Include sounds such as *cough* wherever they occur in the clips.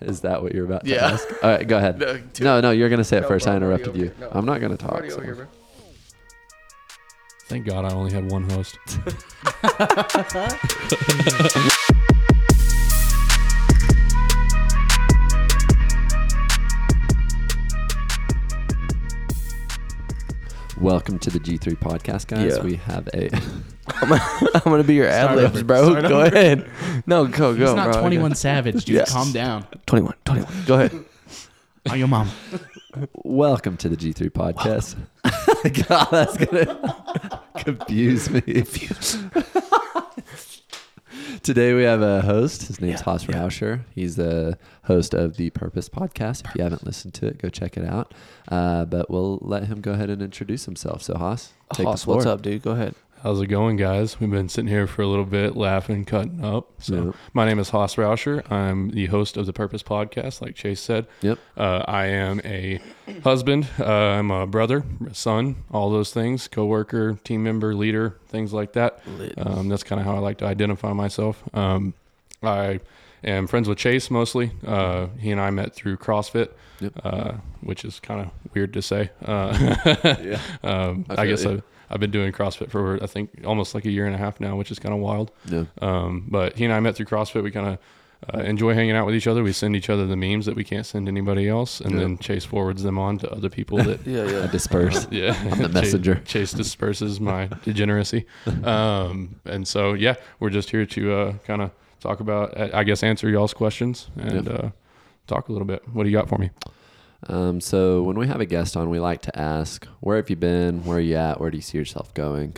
Is that what you're about to Yeah. ask? All right, go ahead. No, No, no, you're gonna say it No, first. I bro, I'm already interrupted you. No. I'm not gonna talk. So- here. Thank God I only had one host. *laughs* Welcome to the G3 podcast, guys. Yeah. We have a. *laughs* I'm, I'm gonna be your ad libs, bro. Start Go over. ahead. No, go, go, He's not bro. 21 Savage, dude. Yes. Calm down. 21, 21. Go ahead. On your mom. Welcome to the G3 podcast. *laughs* God, that's gonna *laughs* confuse me. Today we have a host. His name's Yeah, Hoss Rauscher. He's the host of the Purpose podcast. If you haven't listened to it, go check it out. Uh, but we'll let him go ahead and introduce himself. So Hoss, take Hoss, the floor. what's up, dude? Go ahead. How's it going, guys? We've been sitting here for a little bit, laughing, cutting up. So, Yep. my name is Hoss Rauscher. I'm the host of the Purpose Podcast, like Chase said. Yep. Uh, I am a husband. Uh, I'm a brother, son, all those things, coworker, team member, leader, things like that. Um, that's kind of how I like to identify myself. Um, I am friends with Chase mostly. Uh, he and I met through CrossFit, Yep. uh, which is kind of weird to say. Uh, *laughs* Yeah. *laughs* um, I I, guess you. I've, I've been doing CrossFit for I think almost like a year and a half now, which is kind of wild. No. Um, but he and I met through CrossFit. We kind of uh, enjoy hanging out with each other. We send each other the memes that we can't send anybody else, and Yeah. then Chase forwards them on to other people that *laughs* Yeah, I yeah. disperse. *laughs* yeah, I'm the *laughs* messenger. Chase, disperses my degeneracy, um, and so yeah, we're just here to uh, kind of talk about, I I guess, answer y'all's questions and Yep. uh, talk a little bit. What do you got for me? Um, so when we have a guest on, we like to ask, "Where have you been? Where are you at? Where do you see yourself going?"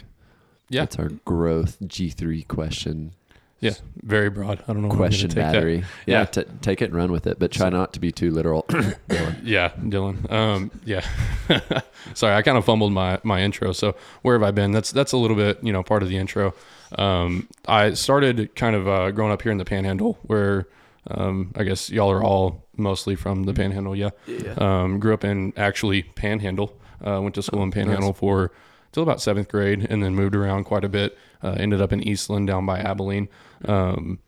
Yeah. That's our growth G three question Yeah, very broad. I don't know. question take that. battery. Yeah, Yeah. t- take it and run with it, but try not to be too literal. *coughs* Yeah, Dylan. Um, yeah. *laughs* Sorry, I kind of fumbled my my intro. So where have I been? That's that's a little bit you know part of the intro. Um, I started kind of uh, growing up here in the Panhandle, where um, I guess y'all are all mostly from the Panhandle. Yeah. Yeah. Um, grew up in actually Panhandle. Uh, went to school in Panhandle nice. for till about seventh grade, and then moved around quite a bit. Uh, ended up in Eastland down by Abilene. Um,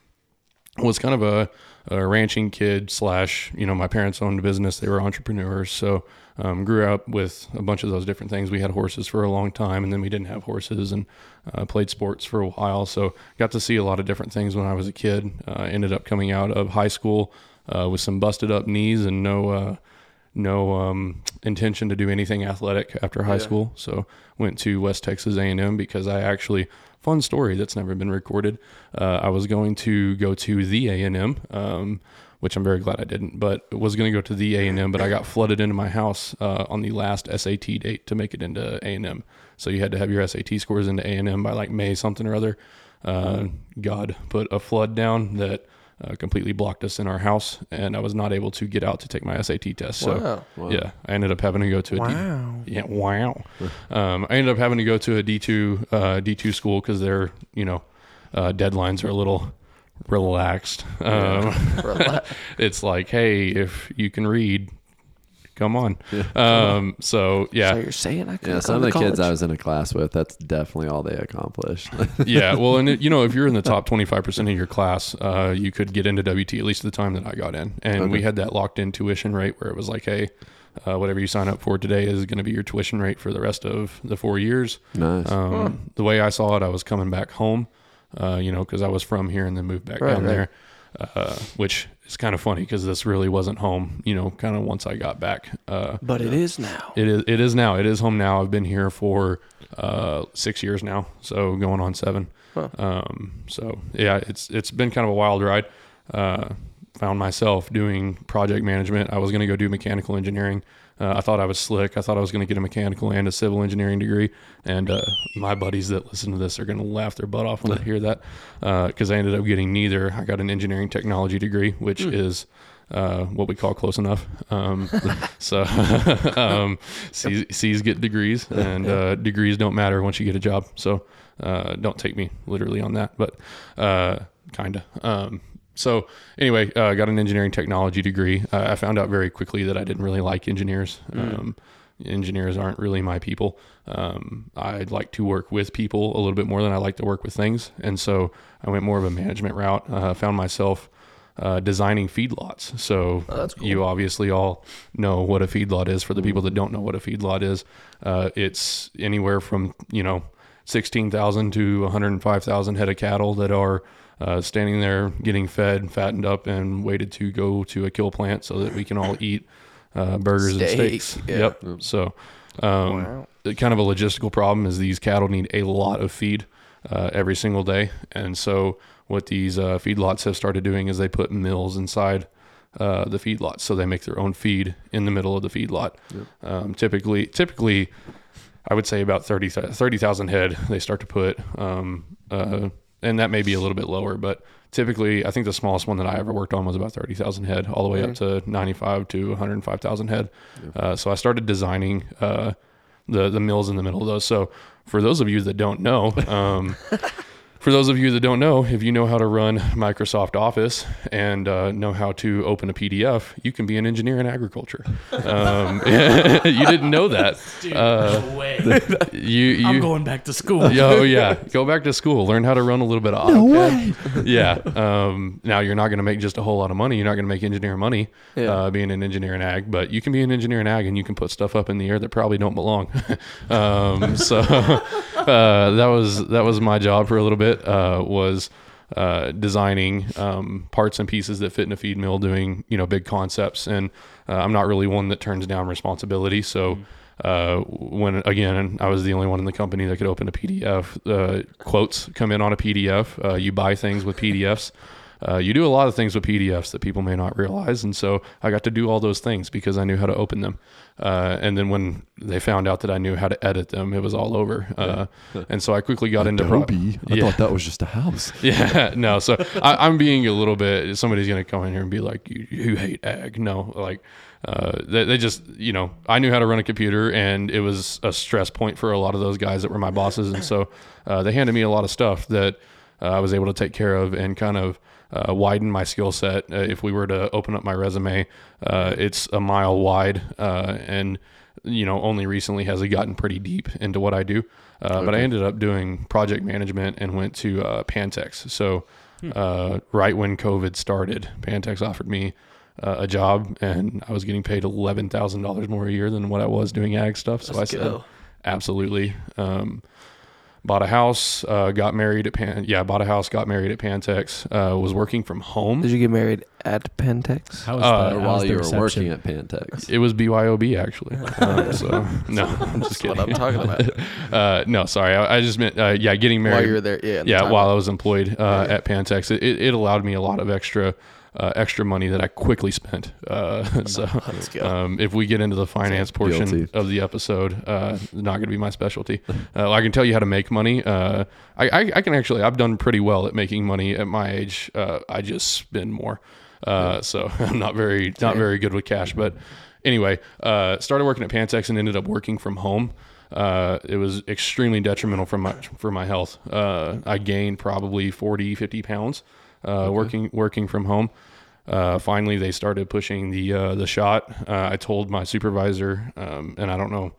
was kind of a, a ranching kid slash you know my parents owned a business they were entrepreneurs so um, grew up with a bunch of those different things we had horses for a long time and then we didn't have horses and uh, played sports for a while so got to see a lot of different things when i was a kid uh, ended up coming out of high school uh, with some busted up knees and no uh, no um, intention to do anything athletic after high Yeah. school. So went to West Texas A&M because I actually fun story that's never been recorded. Uh, I was going to go to the A&M, um, which I'm very glad I didn't, but was going to go to the A&M, but I got flooded into my house uh, on the last SAT date to make it into A&M. So you had to have your SAT scores into A&M by like May something or other. Uh, God put a flood down that uh, completely blocked us in our house, and I was not able to get out to take my SAT test. So wow. Wow. yeah, I ended up having to go to a D- Wow. yeah, wow. Um, I ended up having to go to a D two uh, D two school because their you know uh, deadlines are a little relaxed. Um, *laughs* *laughs* it's like, hey, if you can read, come on. Yeah. Um, so yeah. So you're saying I could Yeah, some of the kids I was in a class with, that's definitely all they accomplished. *laughs* yeah. Well, and it, you know, if you're in the top 25% of your class, uh, you could get into WT at least the time that I got in. And we had that locked in tuition rate where it was like, hey, uh, whatever you sign up for today is going to be your tuition rate for the rest of the four years. nice. Um, The way I saw it, I was coming back home, uh, you know, because I was from here and then moved back Right, down right. there, uh, which is kind of funny because this really wasn't home, you know, kind of once I got back. Uh, But it is now. it is. It is now. It is home now. I've been here for uh, six years now, so going on seven. Huh. Um, so yeah, it's it's been kind of a wild ride. Uh, found myself doing project management. I was going to go do mechanical engineering. Uh, I thought I was slick. I thought I was going to get a mechanical and a civil engineering degree. And uh, my buddies that listen to this are going to laugh their butt off when they hear that because I ended up getting neither. I got an engineering technology degree, which is uh, what we call close enough. Um, *laughs* so *laughs* um, C's, C's get degrees, and uh, degrees don't matter once you get a job. So uh, don't take me literally on that, but uh, kinda. Um, so anyway, uh, I got an engineering technology degree. Uh, I found out very quickly that I didn't really like engineers. Um, engineers aren't really my people. Um, I'd like to work with people a little bit more than I like to work with things, and so I went more of a management route. Uh, found myself uh, designing feedlots. So Oh, cool. you obviously all know what a feedlot is. For the people that don't know what a feedlot is, uh, it's anywhere from you know sixteen thousand to one hundred five thousand head of cattle that are uh, standing there getting fed, fattened up, and waited to go to a kill plant so that we can all eat uh, burgers Steak, and steaks. yeah. Yep. So. Um, Wow. kind of a logistical problem is these cattle need a lot of feed uh, every single day, and so what these uh, feedlots have started doing is they put mills inside uh, the feedlots, so they make their own feed in the middle of the feedlot. Yep. Um, typically, typically, I would say about 30 30,000 head they start to put, um, uh, and that may be a little bit lower, but typically, I think the smallest one that I ever worked on was about 30,000 head, all the way up to 95 to 105,000 head. Uh, so I started designing uh, the the mills in the middle of those. So for those of you that don't know, um, *laughs* for those of you that don't know, if you know how to run Microsoft Office and uh, know how to open a PDF, you can be an engineer in agriculture. Um, *laughs* you didn't know that. Dude, Uh, no way. *laughs* You, you, I'm going back to school. Oh yeah, go back to school, learn how to run a little bit of AutoCAD. Yeah. Um, now you're not going to make just a whole lot of money. You're not going to make engineer money Yeah. uh, being an engineer in ag, but you can be an engineer in ag and you can put stuff up in the air that probably don't belong. *laughs* um, so uh, that was that was my job for a little bit. Uh, was uh, designing um, parts and pieces that fit in a feed mill, doing you know big concepts, and uh, I'm not really one that turns down responsibility. So uh, when again I was the only one in the company that could open a PDF. Uh, quotes come in on a PDF. Uh, you buy things with PDFs. Uh, you do a lot of things with PDFs that people may not realize, and so I got to do all those things because I knew how to open them. Uh, and then when they found out that I knew how to edit them, it was all over. Uh, and so I quickly got into pro- I Yeah. thought that was just a house. *laughs* yeah, no. So I, I'm being a little bit. Somebody's gonna come in here and be like, "You, you hate ag?" No, like uh, they, they just, you know, I knew how to run a computer, and it was a stress point for a lot of those guys that were my bosses, and so uh, they handed me a lot of stuff that I was able to take care of and kind of. Uh, widen my skill set. Uh, if we were to open up my resume, uh, it's a mile wide, uh, and you know, only recently has it gotten pretty deep into what I do. Uh, But I ended up doing project management and went to uh, Pantex. So uh, right when COVID started, Pantex offered me uh, a job, and I was getting paid eleven thousand dollars more a year than what I was doing ag stuff. So Let's I said, go. absolutely. Um, bought a house, uh, got married at Pan. Yeah, bought a house, got married at Pantex. Uh, was working from home. Did you get married at Pantex? How was Uh, the, how while was the you were reception? working at Pantex. It was BYOB actually. *laughs* Um, so no, *laughs* I'm just That's kidding. what I'm talking about. *laughs* Uh, no, sorry. I, I just meant uh, yeah, getting married. While you were there, yeah. in the yeah, time. while I was employed uh, Yeah. at Pantex, it, it, it allowed me a lot of extra uh, extra money that I quickly spent. Uh, *laughs* so *laughs* um, if we get into the finance portion Guilty. of the episode, uh, not going to be my specialty. Uh, I can tell you how to make money. Uh, I, I, I can actually, I've done pretty well at making money at my age. Uh, I just spend more. Uh, so *laughs* I'm not very, not very good with cash. But anyway, uh, started working at Pantex and ended up working from home. Uh, it was extremely detrimental for my for my health. Uh, I gained probably 40, 50 pounds uh, working working from home. Uh, finally, they started pushing the uh, the shot. Uh, I told my supervisor, um, and I don't know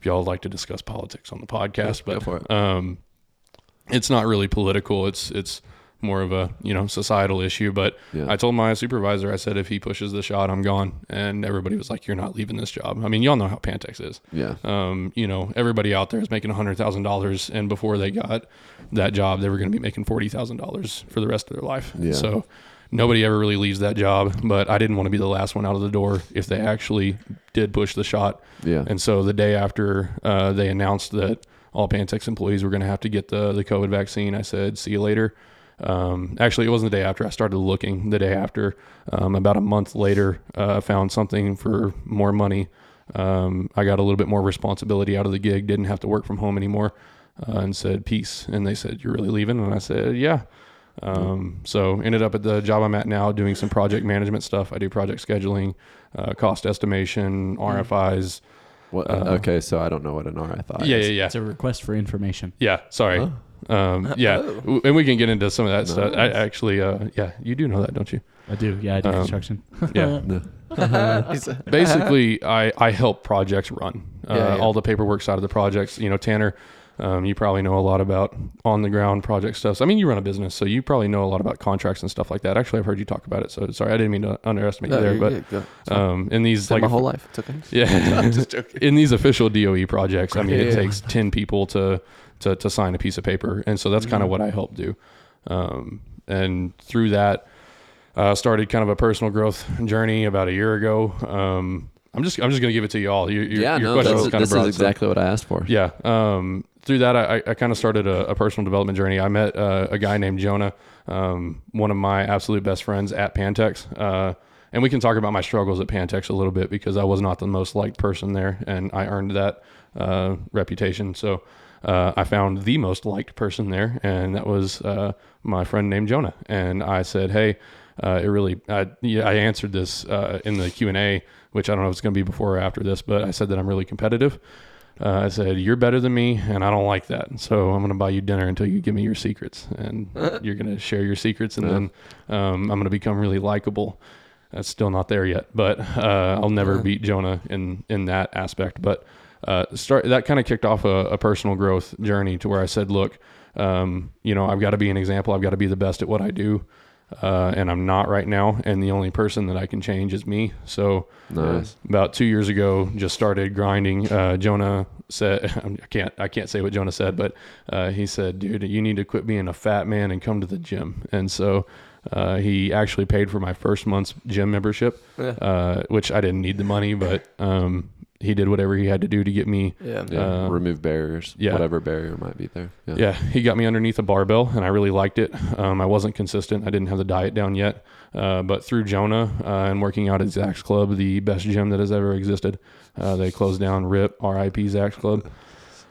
if y'all like to discuss politics on the podcast, go but it. Um, it's not really political. It's it's more of a you know societal issue. But Yeah. I told my supervisor, I said, if he pushes the shot, I'm gone. And everybody was like, "You're not leaving this job." I mean, y'all know how Pantex is. Yeah. Um, you know, everybody out there is making hundred thousand dollars, and before they got that job, they were going to be making forty thousand dollars for the rest of their life. Yeah. So nobody ever really leaves that job, but I didn't want to be the last one out of the door if they actually did push the shot. Yeah. And so the day after uh, they announced that all Pantex employees were going to have to get the the COVID vaccine, I said, "See you later." Um, actually, it wasn't the day after. I started looking the day after. Um, about a month later, uh, I found something for more money. Um, I got a little bit more responsibility out of the gig. Didn't have to work from home anymore, uh, and said peace. And they said, "You're really leaving?" And I said, "Yeah." Um, so ended up at the job I'm at now doing some project management stuff. I do project scheduling, uh, cost estimation, RFIs. What, uh, okay, so I don't know what an RFI Yeah, is. yeah, yeah. It's a request for information. Yeah, sorry. Oh. Um, yeah, Oh. And we can get into some of that stuff. I actually, uh, yeah, you do know that, don't you? I do. Yeah, I do Um, construction. Yeah. *laughs* *laughs* Basically, I I help projects run. Uh, Yeah, yeah. All the paperwork side of the projects. You know, Tanner. Um, you probably know a lot about on the ground project stuff. So, I mean, you run a business, so you probably know a lot about contracts and stuff like that. Actually, I've heard you talk about it. So sorry, I didn't mean to underestimate No, you there, you're but good, go. It's fine. um, in these like my whole life. It's okay. yeah, *laughs* I'm just joking. in these official DOE projects, I mean, it Yeah. takes ten people to to to sign a piece of paper, and so that's kind Mm-hmm. of what I help do. Um, and through that, uh, started kind of a personal growth journey about a year ago. Um, I'm just I'm just gonna give it to you all. Your, your, yeah, your no, question this, was kind this of broad. is so- exactly what I asked for. yeah. Um, through that, I, I kind of started a, a personal development journey. I met uh, a guy named Jonah, um, one of my absolute best friends at Pantex. Uh, and we can talk about my struggles at Pantex a little bit because I was not the most liked person there, and I earned that uh, reputation. So uh, I found the most liked person there, and that was uh, my friend named Jonah. And I said, "Hey, uh, it really." I, yeah, I answered this uh, in the Q and A, which I don't know if it's going to be before or after this, but I said that I'm really competitive. Uh, I said, "You're better than me, and I don't like that. So I'm going to buy you dinner until you give me your secrets, and *laughs* you're going to share your secrets, and Yeah. then um, I'm going to become really likable." That's still not there yet, but uh, I'll never beat Jonah in in that aspect. But uh, start that kind of kicked off a, a personal growth journey to where I said, "Look, um, you know, I've got to be an example. I've got to be the best at what I do." Uh, and I'm not right now, and the only person that I can change is me. So, Nice. about two years ago just started grinding uh, jonah said *laughs* i can't i can't say what jonah said but uh, he said dude you need to quit being a fat man and come to the gym and so uh, he actually paid for my first month's gym membership Yeah. uh, which i didn't need the money but um, he did whatever he had to do to get me Yeah. Yeah, Uh, remove barriers. yeah. whatever barrier might be there. Yeah. yeah, he got me underneath a barbell, and I really liked it. Um, I wasn't consistent; I didn't have the diet down yet. Uh, but through Jonah uh, and working out at Zach's Club, the best gym that has ever existed, uh, they closed down. Rip, R.I.P. Zach's Club.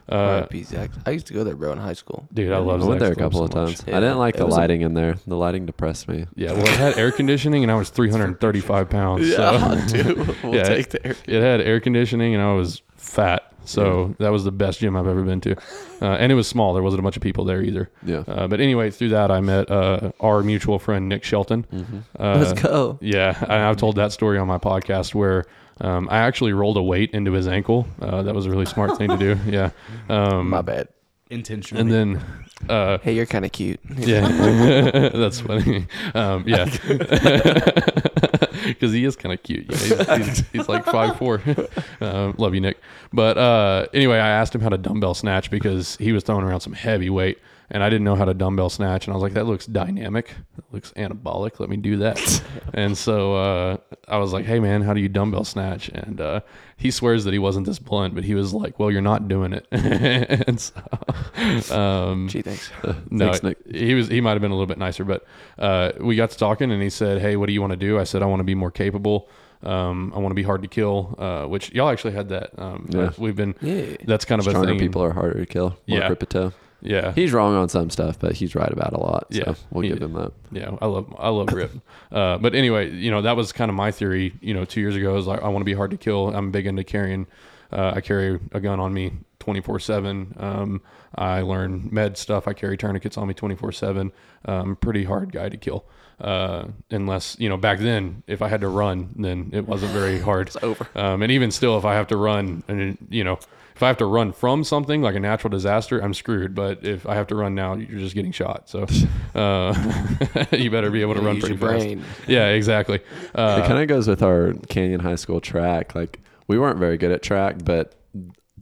Uh, R.I.P. Zach. I used to go there, bro, in high school. dude, I love. I went there a couple so of times. Yeah, I didn't like it the was a- lighting in there. The lighting depressed me. Yeah, well, it had air conditioning, and I was 335 *laughs* pounds. so dude. We'll Yeah. *laughs* take the air. it had air conditioning, and I was fat. So that was the best gym I've ever been to, uh, and it was small. There wasn't a bunch of people there either. Yeah. Uh, but anyway, through that, I met uh, our mutual friend Nick Shelton. hmm Uh, Let's go. Yeah, and I've told that story on my podcast where um, I actually rolled a weight into his ankle. Uh, that was a really smart thing to do. *laughs* Yeah. Um, My bad. Intentionally. and then, uh, Hey, you're kind of cute. yeah, *laughs* that's funny. Um, yeah, *laughs* because he is kind of cute. You know, he's, he's, he's like five four. um, love you, Nick. But uh, anyway, I asked him how to dumbbell snatch because he was throwing around some heavy weight, and I didn't know how to dumbbell snatch. And I was like, "That looks dynamic. That looks anabolic. Let me do that." *laughs* and so uh, I was like, "Hey, man, how do you dumbbell snatch?" And uh, he swears that he wasn't this blunt, but he was like, "Well, you're not doing it." *laughs* and so, um, Gee, thanks. *laughs* no, Thanks, Nick. he was he might have been a little bit nicer, but uh, we got to talking, and he said, "Hey, what do you want to do?" I said, "I want to be more capable. Um, I want to be hard to kill." Uh, which y'all actually had that. Um, Yeah. We've been. Yeah. That's kind of a Stronger thing. people are harder to kill. More Yeah. Yeah, He's wrong on some stuff, but he's right about a lot. So Yeah, we'll he- give him that. yeah. I love I love Rip. uh, but anyway, you know that was kind of my theory. You know, two years ago, I was like, I want to be hard to kill. I'm big into carrying. Uh, I carry a gun on me 24 seven. Um, I learn med stuff. I carry tourniquets on me 24 seven. I'm pretty hard guy to kill. Uh, unless you know back then, if I had to run, then it wasn't very hard. *laughs* It's over. Um, and even still, if I have to run, and you know, if I have to run from something like a natural disaster, I'm screwed. But if I have to run now, you're just getting shot. So *laughs* uh, *laughs* you better be able to run pretty your fast. brain. Yeah, exactly. Uh, it kind of goes with our Canyon High School track. Like we weren't very good at track, but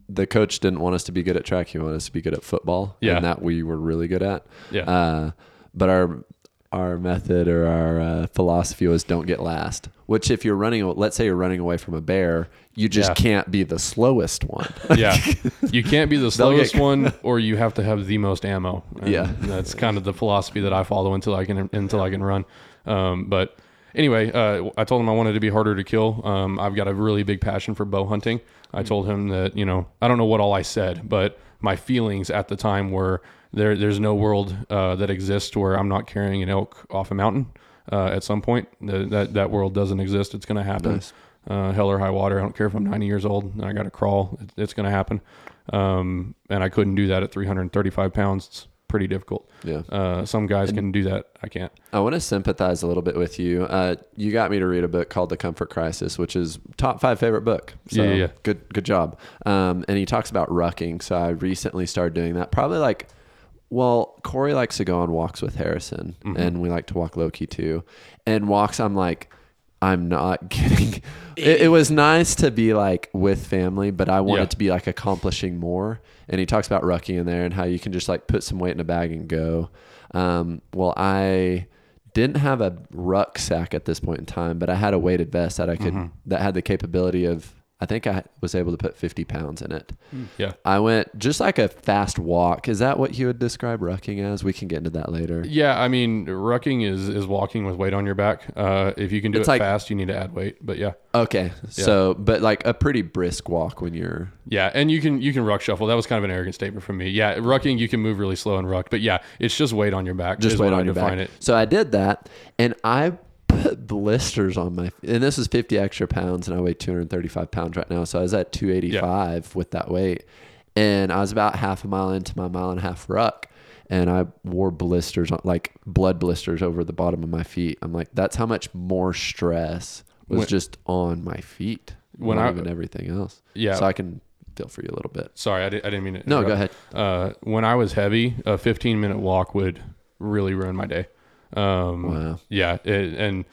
the coach didn't want us to be good at track. He wanted us to be good at football. Yeah. And that we were really good at. yeah, Uh, but our our method or our uh, philosophy was don't get last. Which if you're running, let's say you're running away from a bear, you just Yeah. can't be the slowest one. *laughs* yeah. You can't be the *laughs* They'll get- slowest one, *laughs* or you have to have the most ammo. And Yeah. that's kind of the philosophy that I follow until I can until I can run. Um, but anyway, uh, I told him I wanted to be harder to kill. Um, I've got a really big passion for bow hunting. I told him that you know I don't know what all I said, but my feelings at the time were there. There's no world uh, that exists where I'm not carrying an elk off a mountain. Uh, at some point, The- that that world doesn't exist. It's going to happen Nice. uh, hell or high water. I don't care if I'm 90 years old and I got to crawl. It, it's going to happen. Um, and I couldn't do that at 335 pounds. It's pretty difficult. Yeah. Uh, some guys can do that. I can't. I want to sympathize a little bit with you. Uh, you got me to read a book called The Comfort Crisis, which is top five favorite book. So Yeah, yeah, yeah. good, good job. Um, and he talks about rucking. So I recently started doing that. Probably like, well, Corey likes to go on walks with Harrison, Mm-hmm. and we like to walk Loki too. And walks, I'm like, I'm not *laughs* getting. It, it was nice to be like with family, but I wanted Yeah. to be like accomplishing more. And he talks about rucking in there and how you can just like put some weight in a bag and go. Um, well, I didn't have a rucksack at this point in time, but I had a weighted vest that I could Mm-hmm. that had the capability of. I think I was able to put 50 pounds in it. Yeah. I went just like a fast walk. Is that what you would describe rucking as? We can get into that later. Yeah, I mean, rucking is is walking with weight on your back. Uh, if you can do It's it like- fast, you need to add weight. But yeah, Okay, so but like a pretty brisk walk when you're yeah, and you can you can ruck shuffle. That was kind of an arrogant statement from me. Yeah, rucking you can move really slow and ruck, but yeah, it's just weight on your back. just is weight on your define back. It. So I did that, and I put blisters on my. And this is 50 extra pounds, and I weigh 235 pounds right now. So I was at 285 with that weight, and I was about half a mile into my mile and a half ruck, and I wore blisters on like blood blisters over the bottom of my feet. I'm like, that's how much more stress was When- just on my feet, When not I- even everything else. Yeah. So I can feel for you a little bit. Sorry, I, did, I didn't mean it No, go ahead. Uh, when I was heavy, a 15 minute walk would really ruin my day. Um, Wow. Yeah, it, and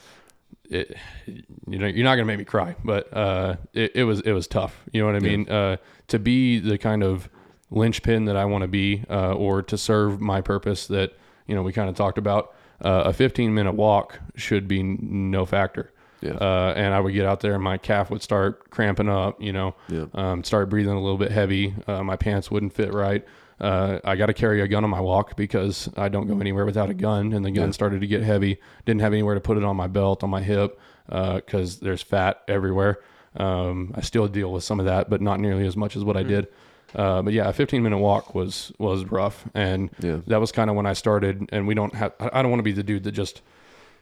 it, you know, you're not gonna make me cry, but uh, it, it was it was tough. You know what I Yeah. mean? Uh, to be the kind of linchpin that I want to be, uh, or to serve my purpose that you know we kind of talked about. Uh, a 15 minute walk should be no factor. Yeah. Uh, and I would get out there, and my calf would start cramping up. You know, Yeah. um, start breathing a little bit heavy. Uh, my pants wouldn't fit right. Uh, I got to carry a gun on my walk because I don't go anywhere without a gun. And the gun Yeah. started to get heavy. Didn't have anywhere to put it on my belt, on my hip, because there's fat everywhere. Um, I still deal with some of that, but not nearly as much as what I did. Uh, but yeah, a 15 minute walk was was rough, and Yeah. that was kind of when I started. And we don't have. I I don't want to be the dude that just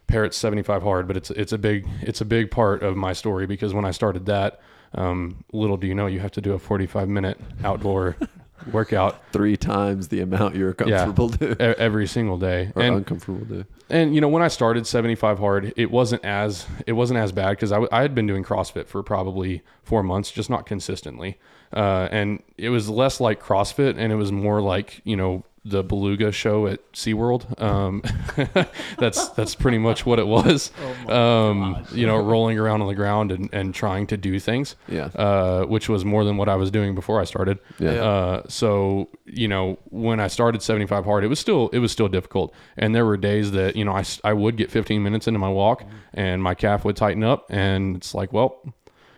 parrots 75 hard, but it's it's a big it's a big part of my story because when I started that, um, little do you know, you have to do a 45 minute outdoor *laughs* workout Three times the amount you're Yeah. comfortable to e- every single day. or and uncomfortable to. and you know when I started 75 hard, it wasn't as it wasn't as bad because I, w- I had been doing CrossFit for probably four months, just not consistently. Uh, and it was less like CrossFit, and it was more like you know the Beluga show at SeaWorld. Um, *laughs* that's that's pretty much what it was. *laughs* um, you know, rolling around on the ground and, and trying to do things. Yeah. Uh, which was more than what I was doing before I started. Yeah. Uh, so you know, when I started 75 hard, it was still it was still difficult, and there were days that you know I, s- I would get 15 minutes into my walk, and my calf would tighten up, and it's like, well,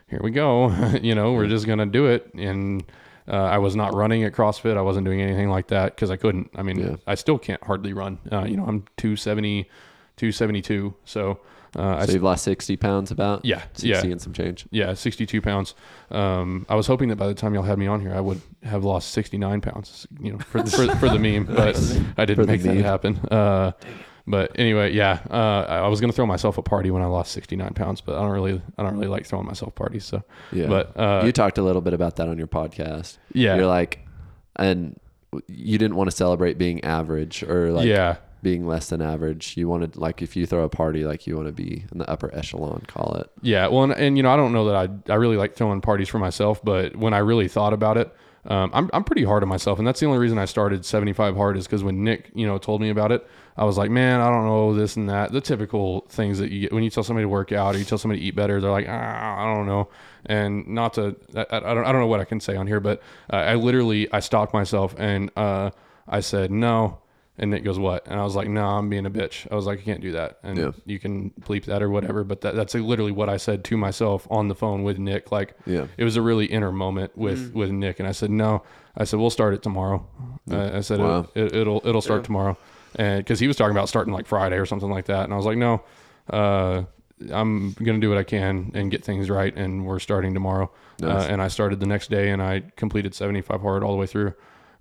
here we go. *laughs* you know, we're just gonna do it, and. Uh, I was not running at CrossFit. I wasn't doing anything like that because I couldn't. I mean, Yeah. I still can't hardly run. Uh, you know, I'm 270, 272. So, uh, I So you've lost 60 pounds about? Yeah, 60 yeah. and some change. yeah, 62 pounds. Um, I was hoping that by the time y'all had me on here, I would have lost 69 pounds, you know, for, for, for the meme, *laughs* but I didn't the make that happen. Uh, but anyway, yeah, uh, I was going to throw myself a party when I lost 69 pounds, but I don't really, I don't really like throwing myself parties. So, Yeah. but, uh, you talked a little bit about that on your podcast. yeah, You're like, and you didn't want to celebrate being average or like yeah, being less than average. You want to like, if you throw a party, like, you want to be in the upper echelon, call it. Yeah, well, and, and you know, I don't know that I I really like throwing parties for myself, but when I really thought about it, um, I'm I'm pretty hard on myself, and that's the only reason I started 75 hard is because when Nick you know told me about it, I was like, man, I don't know this and that, the typical things that you get when you tell somebody to work out or you tell somebody to eat better, they're like, ah, I don't know, and not to I, I don't I don't know what I can say on here, but uh, I literally I stopped myself and uh, I said no. And Nick goes, "What?" And I was like, "No, I'm being a bitch." I was like, "I can't do that." And Yeah. you can bleep that or whatever, but that, that's literally what I said to myself on the phone with Nick. Like, Yeah. it was a really inner moment with with Nick, and I said, "No," I said, "We'll start it tomorrow." Uh, I said, Wow. it, it, will it'll start tomorrow," and because he was talking about starting like Friday or something like that, and I was like, "No, uh, I'm gonna do what I can and get things right, and we're starting tomorrow." Nice. Uh, and I started the next day, and I completed 75 hard all the way through.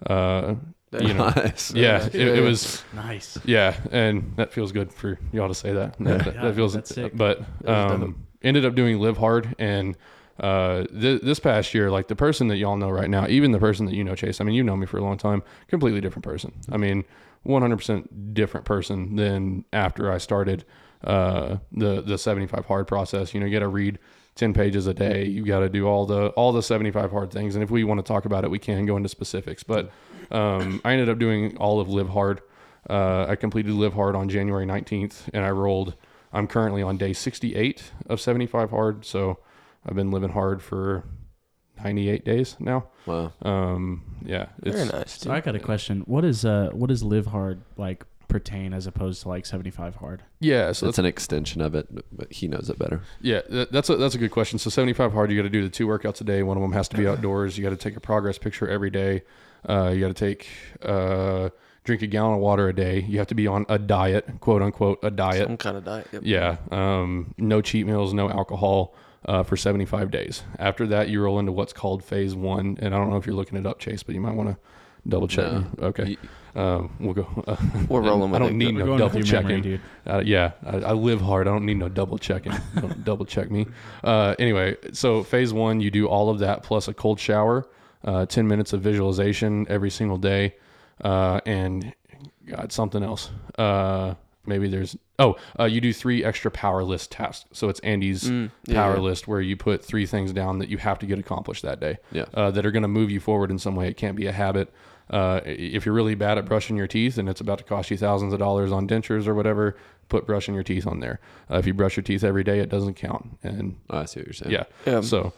Uh, you know, Nice. yeah, it, it was. Nice. Yeah, and that feels good for y'all to say that. That, that- Yeah, that feels. that's sick. But um, ended up doing live hard, and uh, th- this past year, like the person that y'all know right now, even the person that you know, Chase. I mean, you know me for a long time. Completely different person. I mean, 100% different person than after I started uh, the the 75 hard process. You know, you got to read 10 pages a day. You got to do all the all the 75 hard things. And if we want to talk about it, we can go into specifics. But um, I ended up doing all of Live Hard. Uh, I completed Live Hard on January 19th, and I rolled. I'm currently on day 68 of 75 hard. So I've been living hard for 98 days now. Wow. Um, yeah, it's Very nice. So I got a question. What is uh what does live hard like pertain as opposed to like 75 hard? yeah. So It's an extension of it, but he knows it better. Yeah, that's a that's a good question. So 75 hard, you got to do the two workouts a day. One of them has to be outdoors. You got to take a progress picture every day. Uh, you got to take uh, drink a gallon of water a day. You have to be on a diet, quote unquote, a diet. Some kind of diet. Yep. Yeah, um, no cheat meals, no alcohol uh, for 75 days. After that, you roll into what's called phase one. And I don't know if you're looking it up, Chase, but you might want to double check. No. me. Okay, um, we'll go. Uh, We're *laughs* rolling I don't it. need no double with your memory, checking. Uh, yeah, I, I live hard. I don't need no double checking. don't double check me. Uh, anyway, so phase one, you do all of that plus a cold shower, uh, 10 minutes of visualization every single day, uh, and God, something else. Uh, maybe there's, oh, uh, you do three extra power list tasks. So it's Andy's Mm, yeah, power yeah. list where you put three things down that you have to get accomplished that day Yeah. uh, that are going to move you forward in some way. It can't be a habit. Uh, if you're really bad at brushing your teeth and it's about to cost you thousands of dollars on dentures or whatever, put brushing your teeth on there. Uh, if you brush your teeth every day, it doesn't count. And Oh, I see what you're saying. yeah, Yeah. so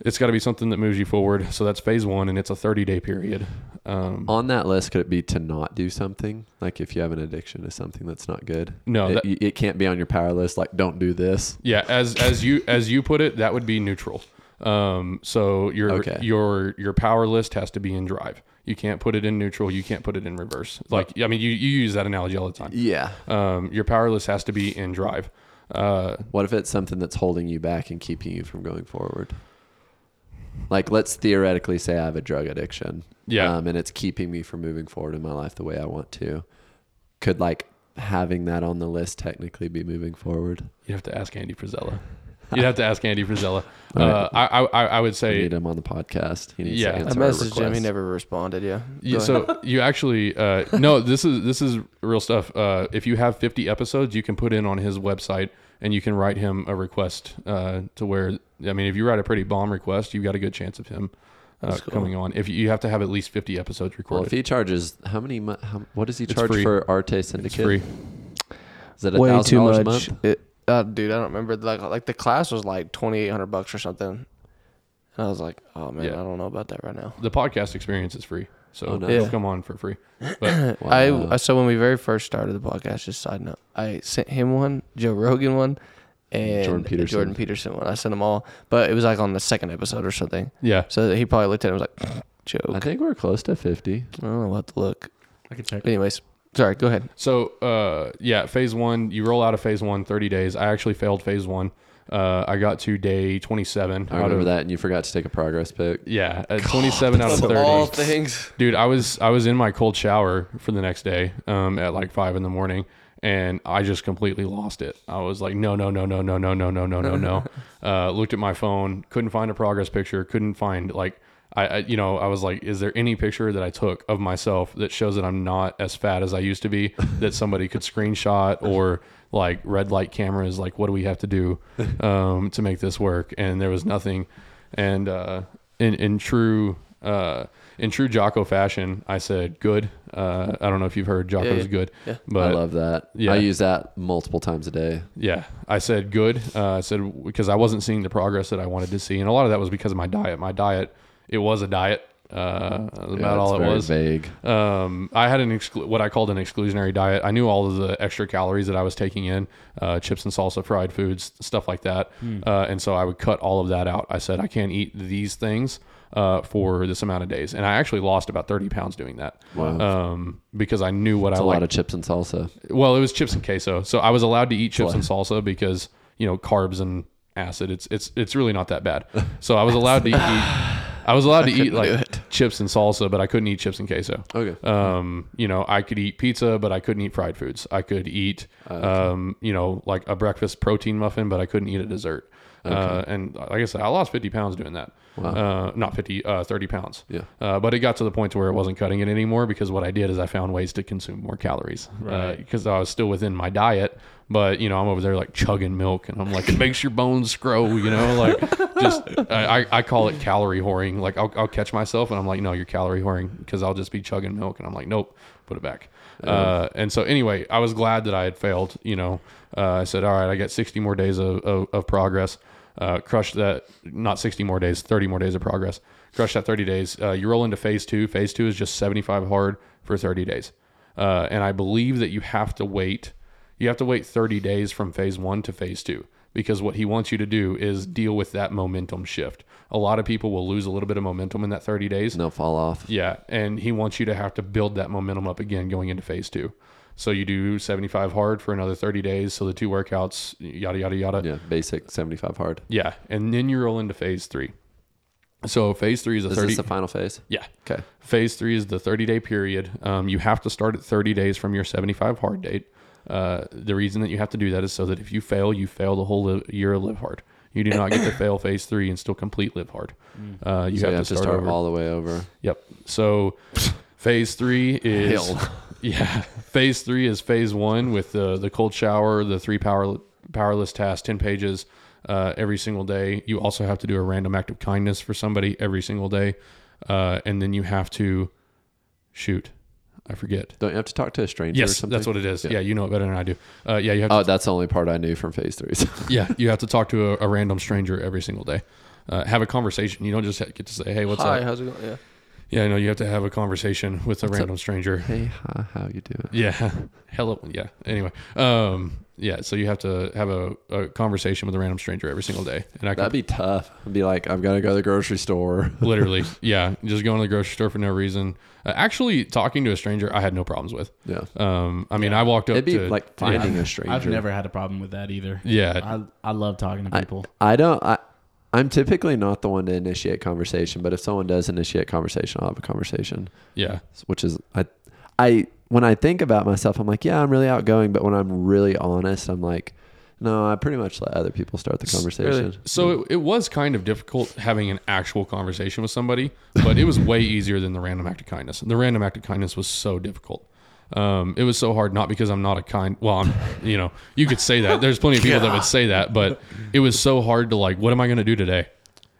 it's got to be something that moves you forward. So that's phase one, and it's a 30 day period. Um, On that list, could it be to not do something? Like if you have an addiction to something that's not good? No, It, that- it can't be on your power list. Like, don't do this. Yeah, as as you as you put it, that would be neutral. Um, so your Okay. your your power list has to be in drive. You can't put it in neutral. You can't put it in reverse. Like I mean, you, you use that analogy all the time. Yeah. Um, your power list has to be in drive. Uh, What if it's something that's holding you back and keeping you from going forward? Like, let's theoretically say I have a drug addiction. Yeah. Um, and it's keeping me from moving forward in my life the way I want to. Could like having that on the list technically be moving forward? you have to ask Andy Frisella. You'd have to ask Andy Frisella. *laughs* All Uh, I, I I would I say need him on the podcast. He needs Yeah. to I answer I messaged him. He never responded. Yeah. yeah so you actually uh, no this is this is real stuff uh, if you have 50 episodes you can put in on his website and you can write him a request uh, to where i mean if you write a pretty bomb request you've got a good chance of him uh, cool. coming on if you, you have to have at least 50 episodes Well, recorded if he charges how many? How, what does he It's charge free. for Arete it's Syndicate? free Is that a way thousand too dollars a much. month? It, uh, dude, I don't remember. Like, like the class was like twenty eight hundred bucks or something, and I was like, oh man, Yeah. I don't know about that right now. the podcast experience is free so Oh, nice. he'll Yeah. come on for free *clears throat* but I, Wow. I so when we very first started the podcast, just side note, I sent him one, Joe Rogan one, and Jordan Peterson. Jordan Peterson one. I sent them all, but it was like on the second episode or something. yeah So he probably looked at it and was like, *sniffs* joke. I think we're close to fifty. I don't know what to look. I can check. Anyways, sorry. Go ahead. So uh, yeah, phase one, you roll out of phase one, 30 days. I actually failed phase one. Uh, I got to day 27. I remember of, that, and you forgot to take a progress pic. Yeah, at 27 out of 30. All things. Dude, I was I was in my cold shower for the next day um, at like five in the morning, and I just completely lost it. I was like, no, no, no, no, no, no, no, no, no, no, no. Uh, looked at my phone, couldn't find a progress picture, couldn't find like. I, I, you know, I was like, is there any picture that I took of myself that shows that I'm not as fat as I used to be that somebody could screenshot or like red light cameras? Like, what do we have to do *laughs* um, to make this work? And there was nothing. And uh, in in true uh, in true Jocko fashion, I said good. Uh, I don't know if you've heard Jocko's Yeah, yeah. good, Yeah. but I love that. yeah. I use that multiple times a day. yeah, I said good. Uh, I said because I wasn't seeing the progress that I wanted to see, and a lot of that was because of my diet. My diet, it was a diet. Uh, was Yeah, about all it very was. Vague. Um, I had an exclu- what I called an exclusionary diet. I knew all of the extra calories that I was taking in, uh, chips and salsa, fried foods, stuff like that, uh, and so I would cut all of that out. I said I can't eat these things uh, for this amount of days, and I actually lost about thirty pounds doing that. Wow. Um, because I knew what It's I a lot of chips and salsa. well, it was chips and queso, so I was allowed to eat chips and salsa because you know carbs and acid. It's it's it's really not that bad. So I was allowed to *sighs* eat. I was allowed to eat like. Chips and salsa, but I couldn't eat chips and queso. Okay. Um, you know, I could eat pizza, but I couldn't eat fried foods. I could eat, um, you know, like a breakfast protein muffin, but I couldn't eat a dessert. Uh, and like I said, I lost 50 pounds doing that. Uh, not 50, uh, 30 pounds. Yeah. Uh, but it got to the point to where it wasn't cutting it anymore because what I did is I found ways to consume more calories Right. because I was still within my diet. But you know, I'm over there like chugging milk, and I'm like, it makes your bones grow. You know, like just I, I I call it calorie whoring. Like I'll, I'll catch myself, and I'm like, no, you're calorie whoring because I'll just be chugging milk, and I'm like, nope, put it back. Uh, and so anyway, I was glad that I had failed. You know, uh, I said, all right, I got 60 more days of, of, of progress. Uh, crushed that, not 60 more days, 30 more days of progress. Crush that 30 days. Uh, you roll into phase two. Phase two is just 75 hard for 30 days. Uh, and I believe that you have to wait. You have to wait 30 days from phase one to phase two because what he wants you to do is deal with that momentum shift. A lot of people will lose a little bit of momentum in that 30 days. And they'll fall off. Yeah, and he wants you to have to build that momentum up again going into phase two. So you do 75 hard for another 30 days. So the two workouts, yada yada yada. Yeah. Basic 75 hard. Yeah, and then you roll into phase three. So phase three is a Is 30. this the final phase? yeah, Okay. phase three is the 30 day period. Um, you have to start at 30 days from your 75 hard date. Uh, the reason that you have to do that is so that if you fail, you fail the whole li- year of live hard. You do not get to *coughs* fail phase three and still complete live hard. Uh, you so have, you have to to start, start over. all the way over. Yep. So phase three *laughs* is Hell. Yeah. *laughs* Phase three is phase one with the the cold shower, the three power powerless tasks, ten pages uh, every single day. You also have to do a random act of kindness for somebody every single day, uh, and then you have to shoot. I forget. Don't you have to talk to a stranger or Yes, something? that's what it is. Yeah. Yeah. you know it better than I do. Uh, yeah, you have to Oh, that's the only part I knew from phase three. So. *laughs* yeah, you have to talk to a, a random stranger every single day. Uh, have a conversation. You don't just get to say, "Hey, what's up? Hi, up?" how's it going? Yeah. Yeah, no, you have to have a conversation with a What's up? random stranger. hey, hi, how you doing? Yeah. Hello. Yeah. Anyway. Um. Yeah. So you have to have a, a conversation with a random stranger every single day, and I can That'd be tough. I'd be like, I've got to go to the grocery store. *laughs* literally, yeah, just going to the grocery store for no reason. Uh, actually, talking to a stranger, I had no problems with. Yeah. Um. I mean, I walked up It'd be to like finding yeah, a stranger. I've never had a problem with that either. Yeah. I I love talking to I- people. I don't. I, I'm typically not the one to initiate conversation, but if someone does initiate conversation, I'll have a conversation. Yeah. Which is, I, I when I think about myself, I'm like, yeah, I'm really outgoing. But when I'm really honest, I'm like, no, I pretty much let other people start the conversation. So it, it was kind of difficult having an actual conversation with somebody, but it was way easier than the random act of kindness. The random act of kindness was so difficult. Um, it was so hard, not because I'm not a kind. Well, I'm, you know, you could say that. There's plenty of people that would say that, but it was so hard to like. What am I going to do today?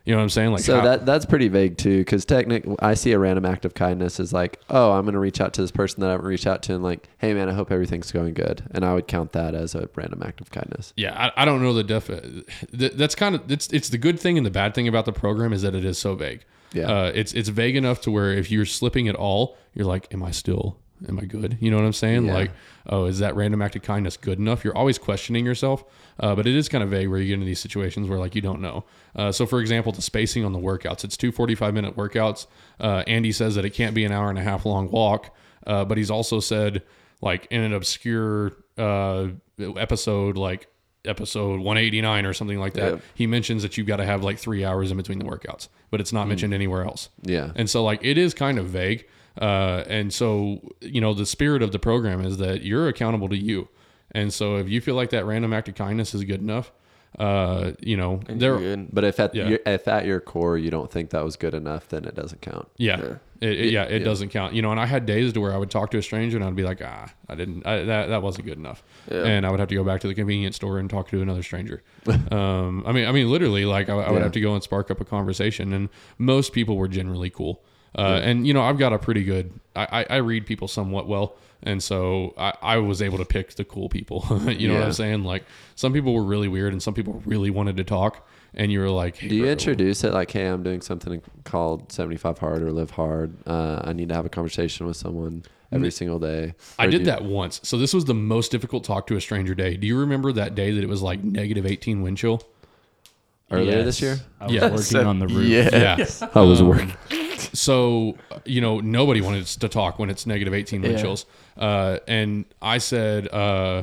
You know what I'm saying? Like, so how- that that's pretty vague too, because technic, I see a random act of kindness as like, oh, I'm gonna reach out to this person that I haven't reached out to, and like, hey man, I hope everything's going good, and I would count that as a random act of kindness. yeah, I, I don't know the def. That, that's kind of it's it's the good thing and the bad thing about the program is that it is so vague. Yeah. uh, it's it's vague enough to where if you're slipping at all, you're like, am I still? Am I good? You know what I'm saying? Yeah. Like, oh, is that random act of kindness good enough? You're always questioning yourself, uh, but it is kind of vague where you get into these situations where like you don't know. Uh, so, for example, the spacing on the workouts, it's two 45 minute workouts. Uh, Andy says that it can't be an hour and a half long walk, uh, but he's also said like in an obscure uh, episode, like episode 189 or something like that, Yeah. he mentions that you've got to have like three hours in between the workouts, but it's not mentioned anywhere else. Yeah. And so like it is kind of vague. Uh, and so, you know, the spirit of the program is that you're accountable to you. And so if you feel like that random act of kindness is good enough, uh, you know, there. But if at Yeah. your, if at your core you don't think that was good enough, then it doesn't count. yeah, Yeah. It, it- yeah, it Yeah. doesn't count. You know, and I had days to where I would talk to a stranger and I'd be like, ah, I didn't, I, that, that wasn't good enough. Yeah. And I would have to go back to the convenience store and talk to another stranger. *laughs* um, I mean, I mean, literally like I, I would have to go and spark up a conversation and most people were generally cool. Uh, and you know, I've got a pretty good, I, I, I read people somewhat well. And so I, I was able to pick the cool people. *laughs* you know what I'm saying? Like some people were really weird and some people really wanted to talk. And you were like, hey, Do you bro, introduce it like, hey, I'm doing something called 75 hard or live hard. Uh, I need to have a conversation with someone every single day. I did do- that once. So this was the most difficult talk to a stranger day. Do you remember that day that it was like negative 18 wind chill? earlier Yes. this year. I was Yeah. working on the roof. *laughs* Yeah. I was Um, working. So, you know, nobody wanted to talk when it's negative 18 wind Yeah. chills. Uh, and I said, uh,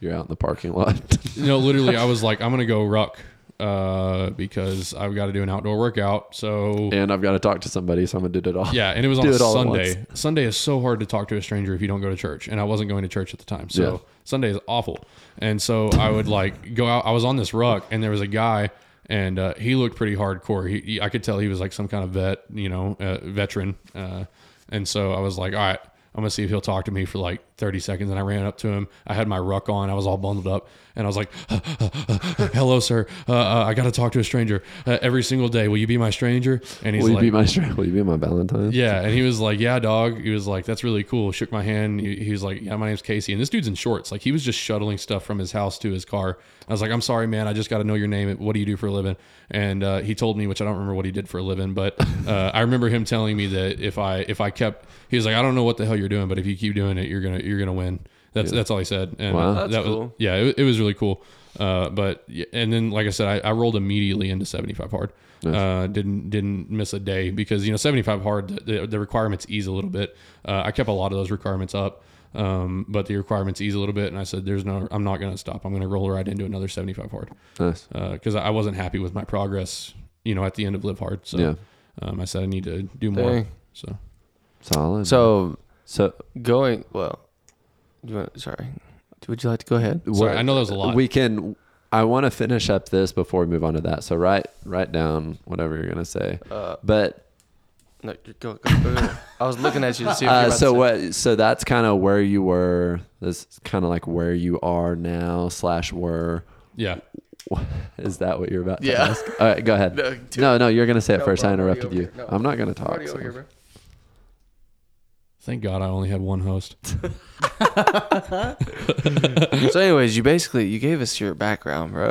You're out in the parking lot. *laughs* you know, literally, I was like, I'm going to go ruck uh, because I've got to do an outdoor workout. So And I've got to talk to somebody, so I'm gonna do it all. yeah, and it was *laughs* on Do a it all at Sunday. Sunday is so hard to talk to a stranger if you don't go to church, and I wasn't going to church at the time, so Yeah. Sunday is awful. And so I would like go out. I was on this ruck, and there was a guy, and uh, he looked pretty hardcore. He, he, I could tell he was like some kind of vet, you know, uh, veteran. Uh, and so I was like, all right. I'm gonna see if he'll talk to me for like 30 seconds. And I ran up to him. I had my ruck on. I was all bundled up, and I was like, *laughs* "Hello, sir. Uh, uh, I got to talk to a stranger uh, every single day. Will you be my stranger?" And he's Will you be my Will you be my Valentine? yeah, and he was like, "Yeah, dog." He was like, "That's really cool." Shook my hand. He, he was like, "Yeah, my name's Casey." And this dude's in shorts. Like he was just shuttling stuff from his house to his car. I was like, "I'm sorry, man. I just got to know your name. What do you do for a living?" And uh, he told me, which I don't remember what he did for a living, but uh, I remember him telling me that if I if I kept, he was like, "I don't know what the hell you're doing, but if you keep doing it, you're gonna you're gonna win." That's that's all he said. And Wow. That's that was cool. yeah, it, it was really cool. Uh, but and then like I said, I, I rolled immediately into 75 hard. Uh, didn't didn't miss a day because you know 75 hard the, the, the requirements ease a little bit. Uh, I kept a lot of those requirements up, um, but the requirements ease a little bit, and I said, "There's no, I'm not going to stop. I'm going to roll right into another 75 hard Nice. because I wasn't happy with my progress. You know, at the end of live hard, so Yeah. um, I said I need to do more. Dang. So Solid. So so going well. You want? Sorry. Would you like to go ahead? Sorry, I know that was a lot. We can. I want to finish up this before we move on to that. So write write down whatever you're gonna say. Uh, But no, go, go, go, go. I was looking at you to see if uh, so to what? So that's kind of where you were. This kind of like where you are now slash were. yeah, *laughs* Is that what you're about to Yeah. ask? All right, go ahead. *laughs* No. No, no, you're gonna say it No, first. bro, I I'm already interrupted you. No. I'm not gonna talk. Over so- here, bro. Thank God I only had one host. *laughs* so, anyways, you basically you gave us your background, bro,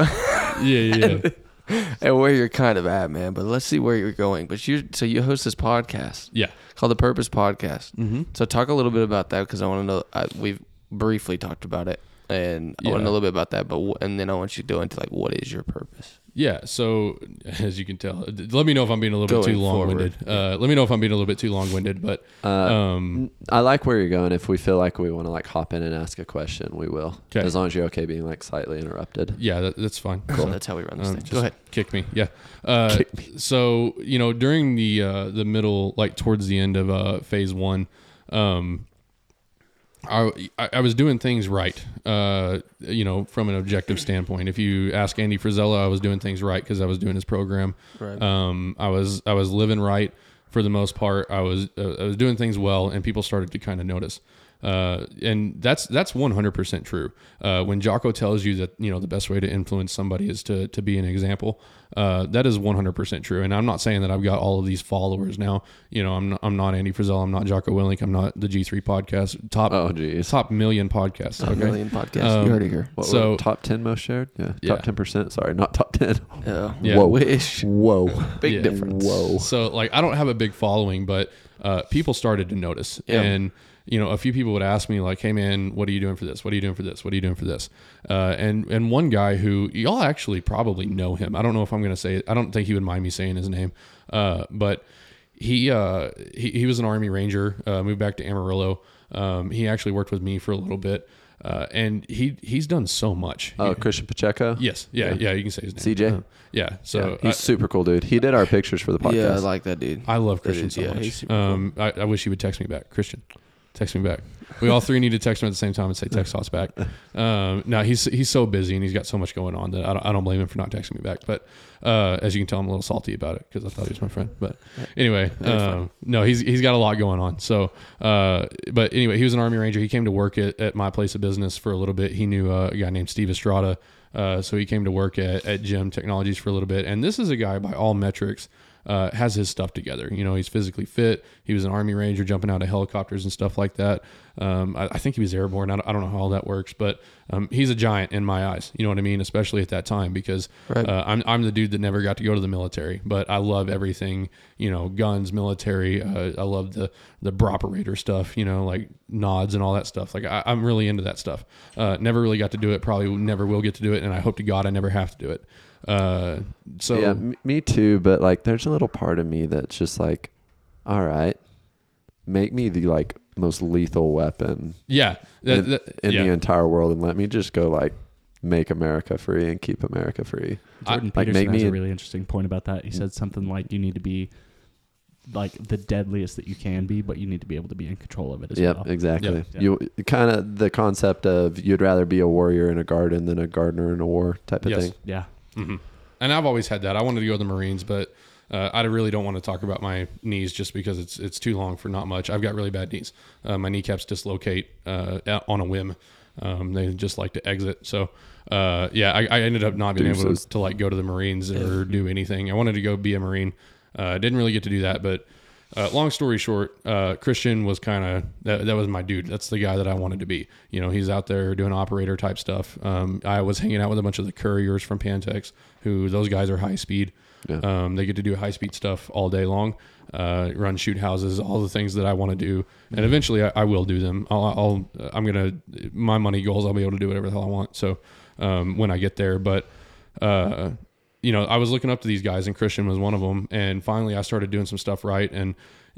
yeah, yeah, yeah. *laughs* and where you're kind of at, man. But let's see where you're going. But you, so you host this podcast yeah. called the Purpose Podcast. Mm-hmm. So talk a little bit about that because I want to know. I, we've briefly talked about it, and I want to know a little bit about that. But and then I want you to go into like what is your purpose? Yeah, so *laughs* as you can tell, let me know if I'm being a little bit too long-winded. Uh, let me know if I'm being a little bit too long-winded, but Uh, um, I like where you're going. If we feel like we want to like hop in and ask a question, we will. 'Kay. As long as you're okay being like slightly interrupted. yeah, that, that's fine. So that's how we run this Um, thing. Go ahead. Kick me. Yeah. Uh, *laughs* Kick me. So you know, during the uh, the middle, like towards the end of uh, phase one, um, I, I I was doing things right. Uh, you know, from an objective standpoint. If you ask Andy Frisella, I was doing things right because I was doing his program. Right. Um, I was I was living right for the most part. I was uh, I was doing things well, and people started to kind of notice. Uh, and that's that's 100% true. Uh, when Jocko tells you that you know the best way to influence somebody is to to be an example, uh, that is 100% true. And I'm not saying that I've got all of these followers now. You know, I'm not, I'm not Andy Frisella, I'm not Jocko Willink, I'm not the G3 podcast top Oh, geez. top million podcasts. A million podcasts. Um, you heard it here. What, So- so top ten most shared? Yeah, Yeah. top ten percent. Sorry, not top ten. Yeah. Yeah. Whoa. Wish. Whoa, Big Yeah. difference. Whoa. So like I don't have a big following, but uh, people started to notice, Yeah. and you know a few people would ask me like, "Hey man, what are you doing for this? What are you doing for this? What are you doing for this?" Uh, and and one guy who y'all actually probably know him. I don't know if I'm gonna say it. I don't think he would mind me saying his name, uh, but he uh he, he was an army ranger uh, moved back to amarillo um, he actually worked with me for a little bit uh, and he he's done so much Oh, He- Christian Pacheco. yes yeah, yeah. yeah you can say his name CJ? Uh, yeah so Yeah, I- he's super cool, dude. He did our pictures for the podcast. Yeah, I like that dude. I love That Christian is- so yeah, much. he's super um, I, I wish he would text me back. Christian, text me back. We all three need to text him at the same time and say text us back. *laughs* Um, no, he's he's so busy and he's got so much going on that I don't, I don't blame him for not texting me back. But uh, as you can tell, I'm a little salty about it because I thought he was my friend. But anyway, um, no, he's he's got a lot going on. So, uh, but anyway, he was an Army Ranger. He came to work at, at my place of business for a little bit. He knew uh, a guy named Steve Estrada. Uh, so he came to work at, at Gym Technologies for a little bit. And this is a guy by all metrics uh, has his stuff together. You know, he's physically fit. He was an Army Ranger jumping out of helicopters and stuff like that. Um, I, I think he was airborne. I don't, I don't know how all that works, but um, he's a giant in my eyes. You know what I mean? Especially at that time because Right. uh, I'm, I'm the dude that never got to go to the military, but I love everything, you know, guns, military. Uh, I love the, the operator stuff, you know, like nods and all that stuff. Like I, I'm really into that stuff. Uh, never really got to do it. Probably never will get to do it. And I hope to God I never have to do it. Uh, so yeah, m- me too. But like, there's a little part of me that's just like, all right, make me the like most lethal weapon yeah, that, in, that- in yeah. the entire world, and let me just go like make America free and keep America free. Jordan like, Peterson make has me- a really interesting point about that. He said something like, "You need to be like the deadliest that you can be, but you need to be able to be in control of it as Yep, well." exactly. Yeah. You kind of the concept of you'd rather be a warrior in a garden than a gardener in a war type of Yes. thing. Yeah, hmm And I've always had that. I wanted to go to the Marines, but uh, I really don't want to talk about my knees just because it's it's too long for not much. I've got really bad knees. Uh, my kneecaps dislocate uh, on a whim. Um, they just like to exit. So uh, yeah, I, I ended up not being able to, to like go to the Marines or do anything. I wanted to go be a Marine. Uh, didn't really get to do that, but uh, long story short, uh, Christian was kind of that, that was my dude. That's the guy that I wanted to be. You know, he's out there doing operator type stuff. Um, I was hanging out with a bunch of the couriers from Pantex, who those guys are high speed. Yeah. Um, they get to do high speed stuff all day long, uh, run shoot houses, all the things that I want to do, and eventually I, I will do them. I'll, I'll I'm gonna my money goals. I'll be able to do whatever the hell I want. So um, when I get there, but uh, you know, I was looking up to these guys, and Christian was one of them. And finally, I started doing some stuff right. And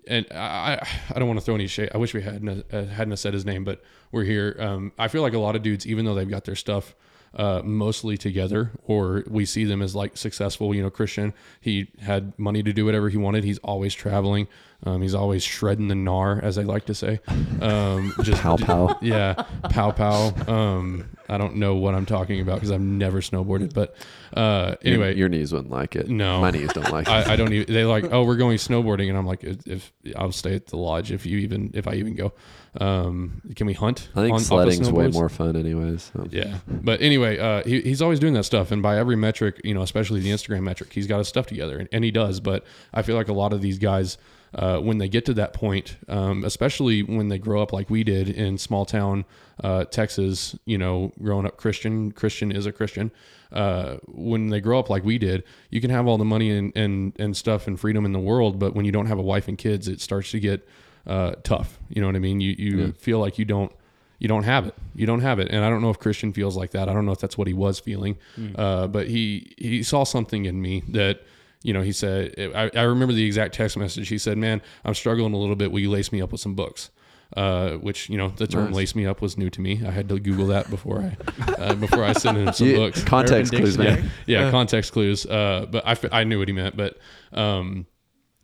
and I I don't want to throw any shade. I wish we hadn't uh, hadn't said his name, but we're here. Um, I feel like a lot of dudes, even though they've got their stuff uh, mostly together, or we see them as like successful. You know, Christian, he had money to do whatever he wanted. He's always traveling. Um, he's always shredding the gnar, as they like to say. Um, *laughs* just Pow pow. yeah, pow pow. Um, I don't know what I'm talking about because I've never snowboarded. But uh, anyway, your, knees wouldn't like it. No. my knees don't like it. I, I don't *laughs* even. They like, oh, we're going snowboarding, and I'm like, if, if I'll stay at the lodge if you even if I even go. Um, can we hunt? I think on- sledding's way more fun, anyways. so. Yeah, but anyway, uh, he, he's always doing that stuff, and by every metric, you know, especially the Instagram metric, he's got his stuff together, and, and he does. But I feel like a lot of these guys, uh, when they get to that point, um, especially when they grow up like we did in small town uh, Texas, you know, growing up Christian, Christian is a Christian. Uh, when they grow up like we did, you can have all the money and, and, and stuff and freedom in the world, but when you don't have a wife and kids, it starts to get uh, tough. You know what I mean? You you Yeah. feel like you don't you don't have it. You don't have it. And I don't know if Christian feels like that. I don't know if that's what he was feeling. Uh, but he he saw something in me that you know he said I, I remember the exact text message. He said, "Man, I'm struggling a little bit. Will you lace me up with some books?" Uh, which you know the term Nice. "lace me up" was new to me. I had to Google that before I uh, before I sent him some You- books context Urban clues, man. Dictionary. yeah, context clues. Uh, but I knew what he meant. But um,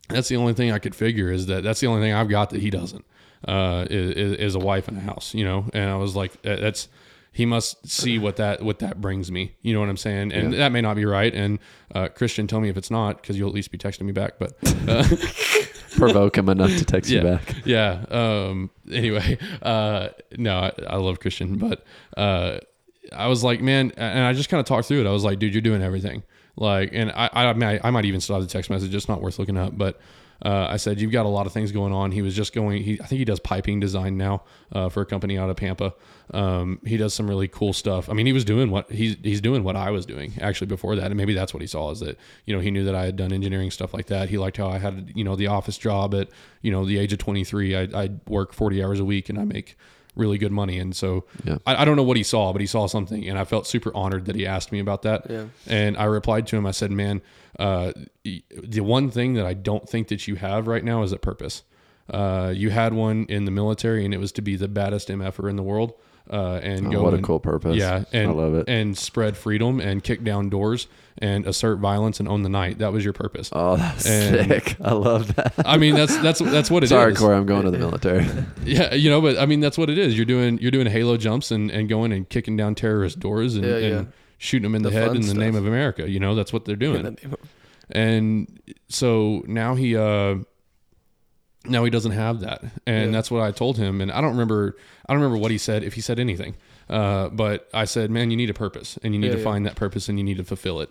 that's the only thing I could figure is that that's the only thing I've got that he doesn't. Uh, is, is a wife and a house, you know. And I was like, uh, that's he must see what that what that brings me. You know what I'm saying? And that may not be right. And uh, Christian, tell me if it's not because you'll at least be texting me back. But uh, *laughs* Provoke him enough to text you back. yeah. Um, anyway, uh, no, I, I love Christian, but uh, I was like, man, and I just kind of talked through it. I was like, dude, you're doing everything. Like, and I, I, I might even still have the text message. It's not worth looking up, but. Uh, I said you've got a lot of things going on. He was just going. He I think he does piping design now uh, for a company out of Pampa. Um, he does some really cool stuff. I mean, he was doing what he's he's doing what I was doing actually before that, and maybe that's what he saw is that you know he knew that I had done engineering stuff like that. He liked how I had you know the office job at you know the age of 23. I I work 40 hours a week and I make really good money. And so Yeah. I, I don't know what he saw, but he saw something, and I felt super honored that he asked me about that. Yeah. And I replied to him. I said, "Man, uh, the one thing that I don't think that you have right now is a purpose. Uh, you had one in the military, and it was to be the baddest mf'er in the world." Uh, and Oh, go what a cool purpose. yeah, and I love it. and spread freedom and kick down doors and assert violence and own the night. That was your purpose. Oh, that's And- sick. I love that. I mean, that's that's that's what it is. Sorry, Corey, I'm going to the military. *laughs* Yeah, you know, but I mean, that's what it is. You're doing you're doing halo jumps and, and going and kicking down terrorist doors and, Yeah, yeah. and shooting them in the, The head in the name of America. You know, that's what they're doing. And then- And so now he uh now he doesn't have that. And Yeah. that's what I told him. And I don't remember I don't remember what he said, if he said anything. Uh, but I said, man, you need a purpose and you need Yeah, to yeah. find that purpose and you need to fulfill it.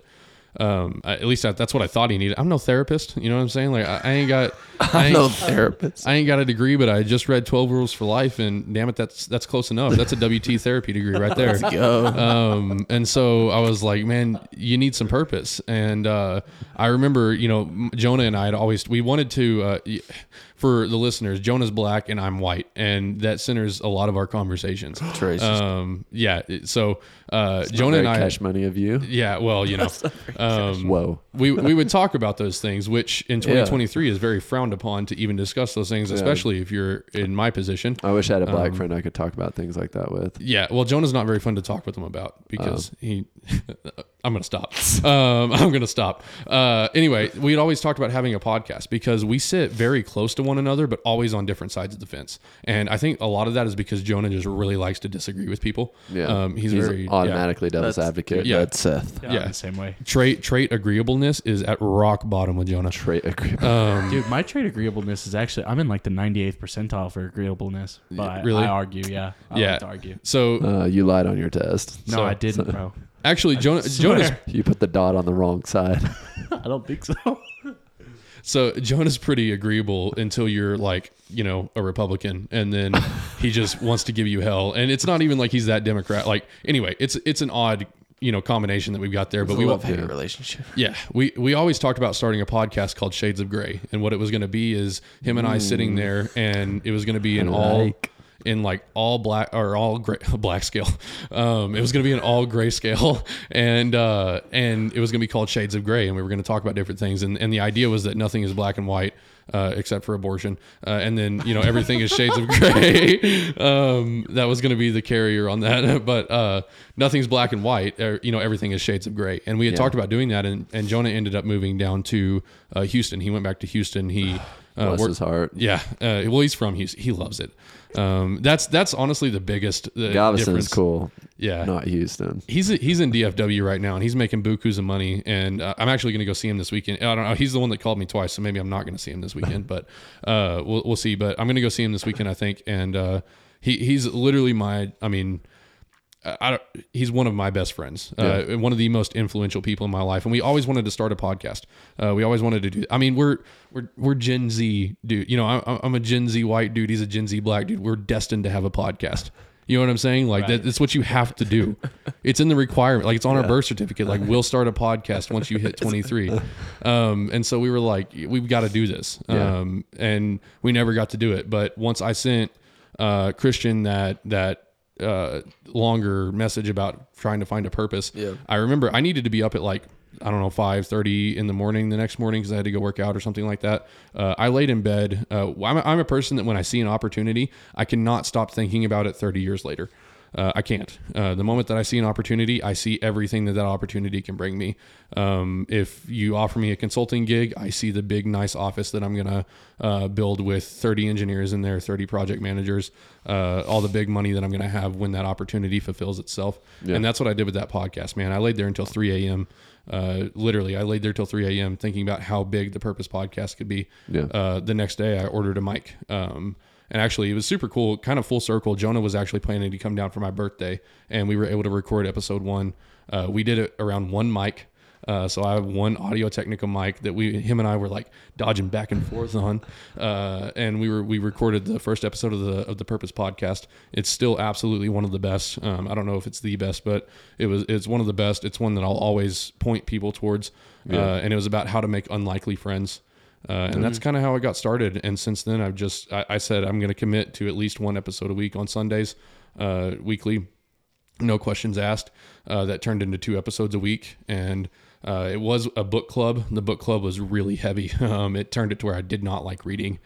Um, at least that, that's what I thought he needed. I'm no therapist. You know what I'm saying? Like I, I ain't got, *laughs* I ain't, no therapist. I ain't got a degree, but I just read 12 rules for life and damn it, that's, that's close enough. That's a WT *laughs* therapy degree right there. Let's Go. Um, and so I was like, man, you need some purpose. And, uh, I remember, you know, Jonah and I had always, we wanted to, uh, for the listeners, Jonah's black and I'm white. And that centers a lot of our conversations. *gasps* Trace. Um, yeah. So uh, Jonah and I. cash money of you. Yeah, well, you *laughs* know, um, Whoa. we we would talk about those things, which in *laughs* 2023 is very frowned upon to even discuss those things, especially if you're in my position. I wish I had a black Um, friend I could talk about things like that with. Yeah, well, Jonah's not very fun to talk with him about because Oh. he. *laughs* I'm gonna stop. *laughs* Um, I'm gonna stop. Uh, anyway, we had always talked about having a podcast because we sit very close to one another, but always on different sides of the fence. And I think a lot of that is because Jonah just really likes to disagree with people. Yeah. um, he's, very yeah. automatically devil's That's- advocate. yeah. That's Seth. Yeah, Yeah. The same way. trait trait agreeableness is at rock bottom with Jonah. Trait agreement. Um, Dude, my trait agreeableness is actually I'm in like the 98th percentile for agreeableness. But I- Really? I, argue, yeah. I Yeah. like to argue. so Uh, you lied on your test. No, So- I didn't, bro. Actually, Jonah swear. Jonah's *laughs* You put the dot on the wrong side. *laughs* I don't think so. So Jonah's pretty agreeable until you're like, you know, a Republican, and then he just *laughs* wants to give you hell. And it's not even like he's that Democrat. Like, anyway, it's it's an odd, you know, combination that we've got there. But It's we a won't. love hate relationship. Yeah, we we always talked about starting a podcast called Shades of Gray, and what it was going to be is him and I sitting mm. there, and it was going to be in all like. In like all black or all gray *laughs* black scale. Um, it was going to be an all gray scale, *laughs* and uh, and it was going to be called Shades of Gray, and we were going to talk about different things, and and the idea was that nothing is black and white. Uh, except for abortion, uh, and then you know everything is shades of *laughs* gray. um, that was going to be the carrier on that, but uh, nothing's black and white. Or, you know everything is shades of gray, and we had Yeah. talked about doing that, and, and Jonah ended up moving down to uh, Houston. He went back to Houston. He uh, Bless worked- his heart. yeah, uh, well, he's from Houston. He loves it. Um, that's that's honestly the biggest uh, Galveston's difference. cool, Yeah, not Houston. he's he's in DFW right now, and he's making bukus of money. And uh, I'm actually going to go see him this weekend. I don't know. He's the one that called me twice, so maybe I'm not going to see him this weekend. but uh, we'll we'll see. But I'm going to go see him this weekend, I think. And uh, he he's literally my. I mean. I I don't, he's one of my best friends, uh, one of the most influential people in my life, and we always wanted to start a podcast. Uh, we always wanted to do. I mean, we're we're we're Gen Z dude. You know, I'm, I'm a Gen Z white dude. He's a Gen Z black dude. We're destined to have a podcast. You know what I'm saying? Like that, that's what you have to do. *laughs* It's in the requirement. Like it's on our birth certificate. Like we'll start a podcast once you hit *laughs* 23. Um, and so we were like, we've got to do this. Yeah. Um, and we never got to do it. But once I sent uh, Christian that that uh, longer message about trying to find a purpose, Yeah. I remember I needed to be up at like I don't know five thirty in the morning the next morning because I had to go work out or something like that. Uh, I laid in bed. Uh, I'm, a, I'm a person that when I see an opportunity, I cannot stop thinking about it thirty years later. Uh, I can't. Uh, the moment that I see an opportunity, I see everything that that opportunity can bring me. Um, if you offer me a consulting gig, I see the big, nice office that I'm going to uh, build with 30 engineers in there, 30 project managers, uh, all the big money that I'm going to have when that opportunity fulfills itself. Yeah. And that's what I did with that podcast, man. I laid there until 3 a.m. Uh, literally, I laid there till 3 a.m. thinking about how big the Purpose podcast could be. Yeah. Uh, the next day, I ordered a mic. Um, and actually, it was super cool, kind of full circle. Jonah was actually planning to come down for my birthday, and we were able to record episode one. Uh, we did it around one mic. Uh, so I have one Audio Technica mic that we, him and I were like dodging back and forth on, uh, and we were we recorded the first episode of the of the Purpose podcast. It's still absolutely one of the best. Um, I don't know if it's the best, but it was it's one of the best. It's one that I'll always point people towards, uh, and it was about how to make unlikely friends. Uh, and that's kind of how I got started. And since then, I've just I, I said I'm going to commit to at least one episode a week on Sundays, uh, weekly, no questions asked. Uh, that turned into two episodes a week, and uh, it was a book club. The book club was really heavy. *laughs* Um, it turned it to where I did not like reading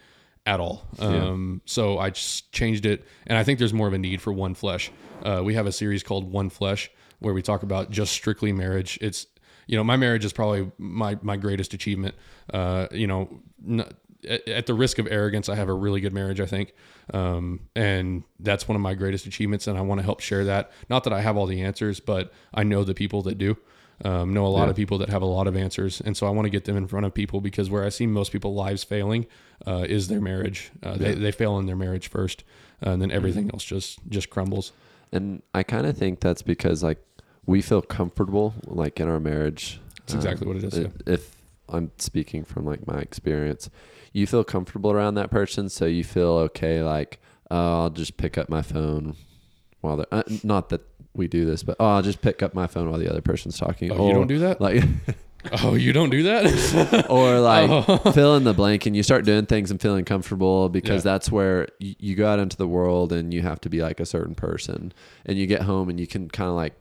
at all. Um, So I just changed it, and I think there's more of a need for One Flesh. Uh, we have a series called One Flesh where we talk about just strictly marriage. It's you know my marriage is probably my my greatest achievement. Uh, you know. N- at at the risk of arrogance, I have a really good marriage, I think. Um, and that's one of my greatest achievements. And I want to help share that. Not that I have all the answers, but I know the people that do. Um, know a lot Yeah. of people that have a lot of answers. And so I want to get them in front of people because where I see most people lives failing uh, is their marriage. Uh, they, they fail in their marriage first, uh, and then everything else just, just crumbles. And I kind of think that's because like we feel comfortable like in our marriage. That's exactly what it is, yeah. If I'm speaking from like my experience, you feel comfortable around that person, so you feel okay. Like oh, I'll just pick up my phone while they're uh, not that we do this, but oh, I'll just pick up my phone while the other person's talking. Oh, you don't do that? like *laughs* Oh, you don't do that? *laughs* or like *laughs* Oh. fill in the blank and you start doing things and feeling comfortable because Yeah. that's where you, you go out into the world and you have to be like a certain person and you get home and you can kind of like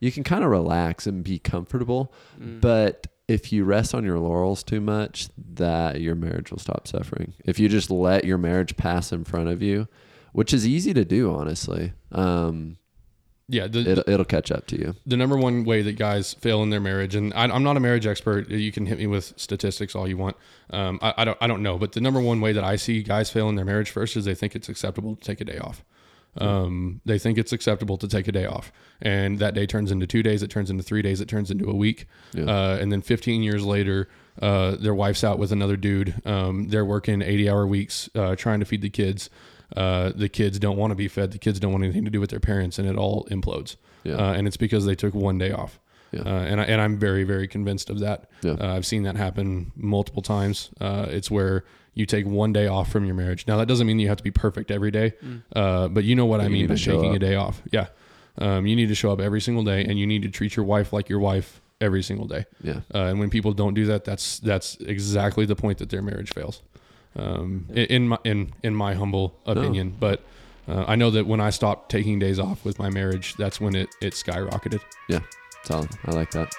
you can kind of relax and be comfortable, Mm. but if you rest on your laurels too much, that your marriage will stop suffering. If you just let your marriage pass in front of you, which is easy to do, honestly, um, Yeah, the, it, it'll catch up to you. the number one way that guys fail in their marriage, and I, I'm not a marriage expert. You can hit me with statistics all you want. Um, I, I don't, I don't know, but the number one way that I see guys fail in their marriage first is they think it's acceptable to take a day off. Um, they think it's acceptable to take a day off, and that day turns into two days. It turns into three days. It turns into a week, Yeah. uh, and then 15 years later, uh, their wife's out with another dude. Um, they're working 80 hour weeks, uh, trying to feed the kids. Uh, the kids don't want to be fed. The kids don't want anything to do with their parents, and it all implodes. Yeah. Uh, and it's because they took one day off. Yeah. Uh, and I, and I'm very very convinced of that. Uh, I've seen that happen multiple times. Uh, it's where you take one day off from your marriage. Now that doesn't mean you have to be perfect every day, uh, but you know what But I mean by taking a day off. Yeah, um, you need to show up every single day, and you need to treat your wife like your wife every single day. Yeah. Uh, and when people don't do that, that's that's exactly the point that their marriage fails. Um, in, in my in in my humble opinion, but uh, I know that when I stopped taking days off with my marriage, that's when it it skyrocketed. Yeah, solid. I like that.